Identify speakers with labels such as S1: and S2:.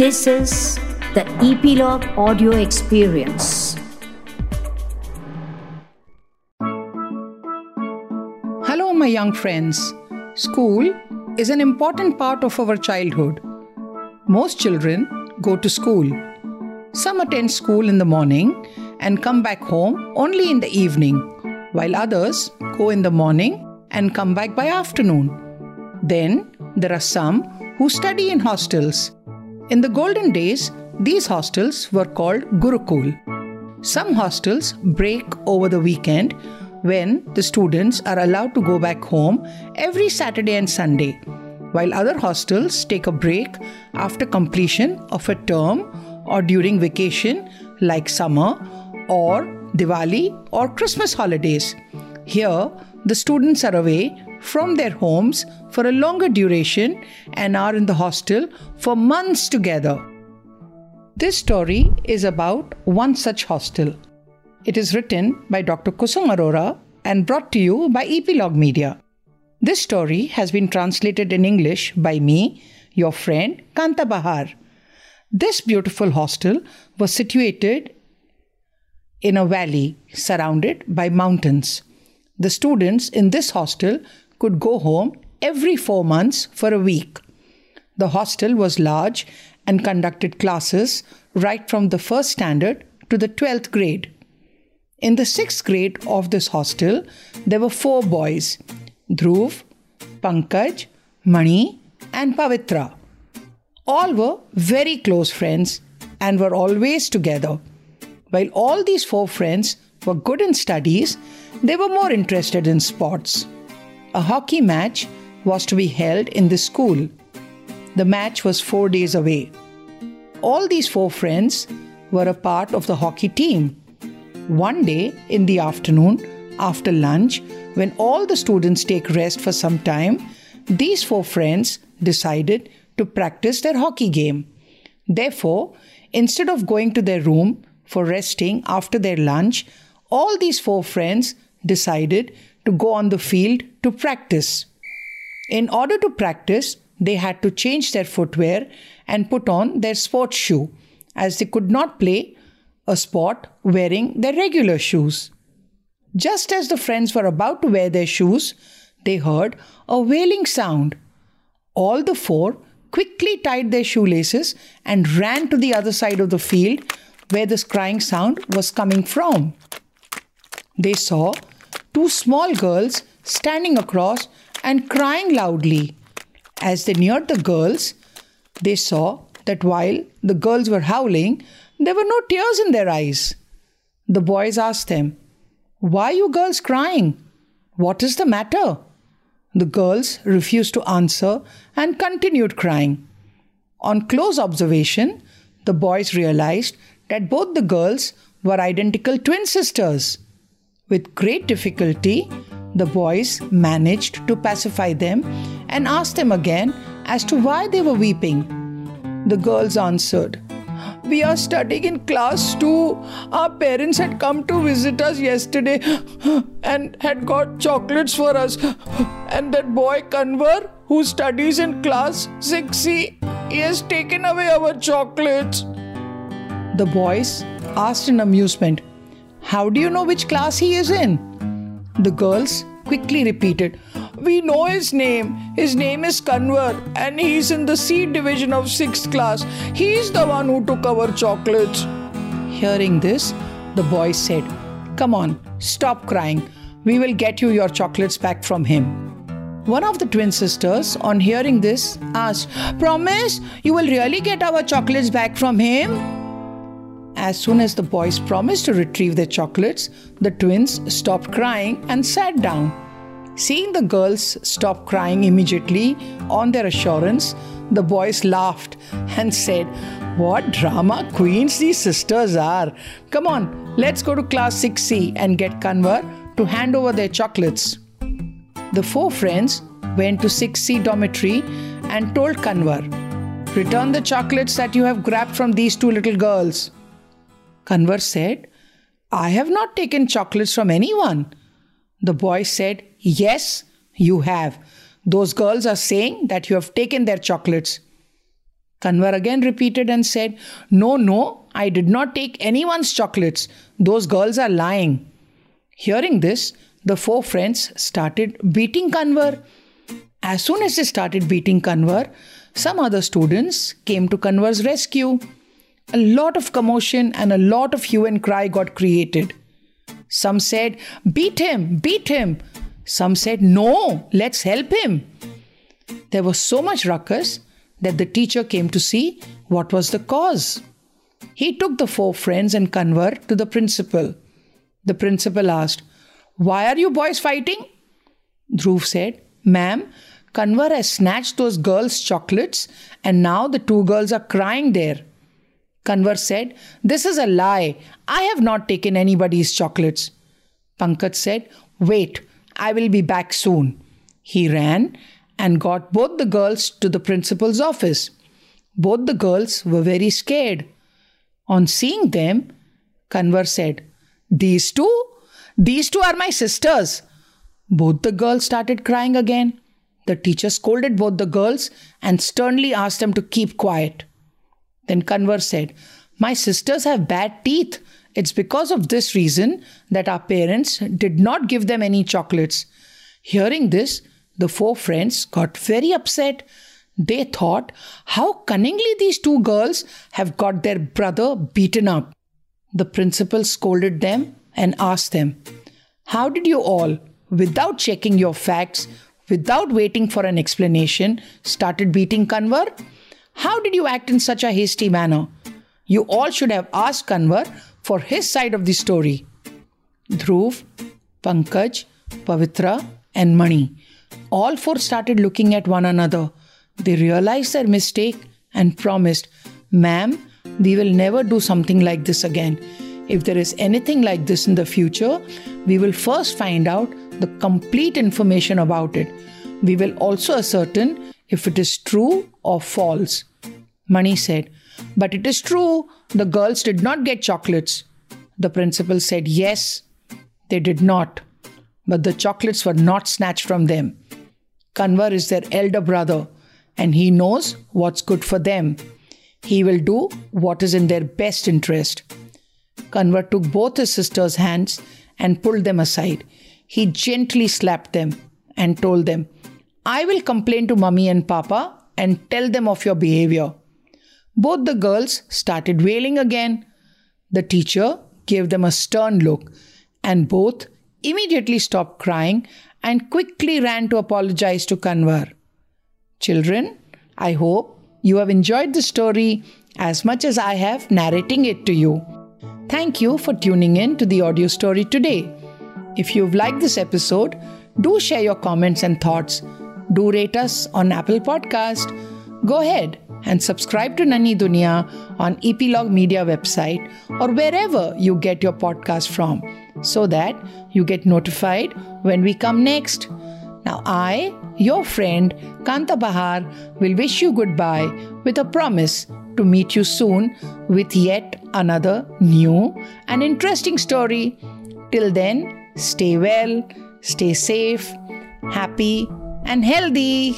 S1: This is the Epilogue Audio Experience.
S2: Hello, my young friends. School is an important part of our childhood. Most children go to school. Some attend school in the morning and come back home only in the evening, while others go in the morning and come back by afternoon. Then there are some who study in hostels. In the golden days, these hostels were called Gurukul. Some hostels break over the weekend when the students are allowed to go back home every Saturday and Sunday, while other hostels take a break after completion of a term or during vacation like summer or Diwali or Christmas holidays. Here, the students are away from their homes for a longer duration and are in the hostel for months together. This story is about one such hostel. It is written by Dr. Kusum Arora and brought to you by Epilogue Media. This story has been translated in English by me, your friend Kanta Bahar. This beautiful hostel was situated in a valley surrounded by mountains. The students in this hostel could go home every four months for a week. The hostel was large and conducted classes right from the first standard to the 12th grade. In the sixth grade of this hostel, there were four boys Dhruv, Pankaj, Mani, and Pavitra. All were very close friends and were always together. While all these four friends were good in studies, they were more interested in sports. A hockey match was to be held in the school. The match was four days away. All these four friends were a part of the hockey team. One day in the afternoon, after lunch, when all the students take rest for some time, these four friends decided to practice their hockey game. Therefore, instead of going to their room for resting after their lunch, all these four friends decided to go on the field to practice. In order to practice, they had to change their footwear and put on their sports shoe, as they could not play a sport wearing their regular shoes. Just as the friends were about to wear their shoes, they heard a wailing sound. All the four quickly tied their shoelaces and ran to the other side of the field where this crying sound was coming from. They saw two small girls standing across and crying loudly. As they neared the girls, they saw that while the girls were howling, there were no tears in their eyes. The boys asked them, Why you girls crying? What is the matter? The girls refused to answer and continued crying. On close observation, the boys realized that both the girls were identical twin sisters. With great difficulty, the boys managed to pacify them and asked them again as to why they were weeping. The girls answered, We are studying in class 2. Our parents had come to visit us yesterday and had got chocolates for us. And that boy Kanwar, who studies in class 6C, he has taken away our chocolates. The boys asked in amusement, how do you know which class he is in? The girls quickly repeated, We know his name. His name is Kanwar and he's in the C division of 6th class. He's the one who took our chocolates. Hearing this, the boy said, Come on, stop crying. We will get you your chocolates back from him. One of the twin sisters, on hearing this, asked, Promise you will really get our chocolates back from him? As soon as the boys promised to retrieve their chocolates, the twins stopped crying and sat down. Seeing the girls stop crying immediately on their assurance, the boys laughed and said, What drama queens these sisters are! Come on, let's go to class 6C and get Kanwar to hand over their chocolates. The four friends went to 6C dormitory and told Kanwar, Return the chocolates that you have grabbed from these two little girls. Kanwar said, I have not taken chocolates from anyone. The boy said, Yes, you have. Those girls are saying that you have taken their chocolates. Kanwar again repeated and said, No, no, I did not take anyone's chocolates. Those girls are lying. Hearing this, the four friends started beating Kanwar. As soon as they started beating Kanwar, some other students came to Kanwar's rescue. A lot of commotion and a lot of hue and cry got created. Some said, Beat him, beat him. Some said, No, let's help him. There was so much ruckus that the teacher came to see what was the cause. He took the four friends and Kanwar to the principal. The principal asked, Why are you boys fighting? Dhruv said, Ma'am, Kanwar has snatched those girls' chocolates and now the two girls are crying there. Kanwar said, This is a lie. I have not taken anybody's chocolates. Pankaj said, Wait, I will be back soon. He ran and got both the girls to the principal's office. Both the girls were very scared. On seeing them, Kanwar said, These two? These two are my sisters. Both the girls started crying again. The teacher scolded both the girls and sternly asked them to keep quiet. Then Kanwar said, My sisters have bad teeth. It's because of this reason that our parents did not give them any chocolates. Hearing this, the four friends got very upset. They thought how cunningly these two girls have got their brother beaten up. The principal scolded them and asked them, How did you all, without checking your facts, without waiting for an explanation, started beating Kanwar? How did you act in such a hasty manner? You all should have asked Kanwar for his side of the story. Dhruv, Pankaj, Pavitra, and Mani all four started looking at one another. They realized their mistake and promised, Ma'am, we will never do something like this again. If there is anything like this in the future, we will first find out the complete information about it. We will also ascertain if it is true or false. Mani said, But it is true, the girls did not get chocolates. The principal said, Yes, they did not. But the chocolates were not snatched from them. Kanwar is their elder brother and he knows what's good for them. He will do what is in their best interest. Kanwar took both his sister's hands and pulled them aside. He gently slapped them and told them, I will complain to mummy and papa and tell them of your behavior. Both the girls started wailing again. The teacher gave them a stern look, and both immediately stopped crying and quickly ran to apologize to Kanwar. Children, I hope you have enjoyed the story as much as I have narrating it to you. Thank you for tuning in to the audio story today. If you've liked this episode, do share your comments and thoughts. Do rate us on Apple Podcast. Go ahead and subscribe to Nani Dunya on Epilogue Media website or wherever you get your podcast from so that you get notified when we come next. Now, I, your friend Kanta Bahar, will wish you goodbye with a promise to meet you soon with yet another new and interesting story. Till then, stay well, stay safe, happy, and healthy.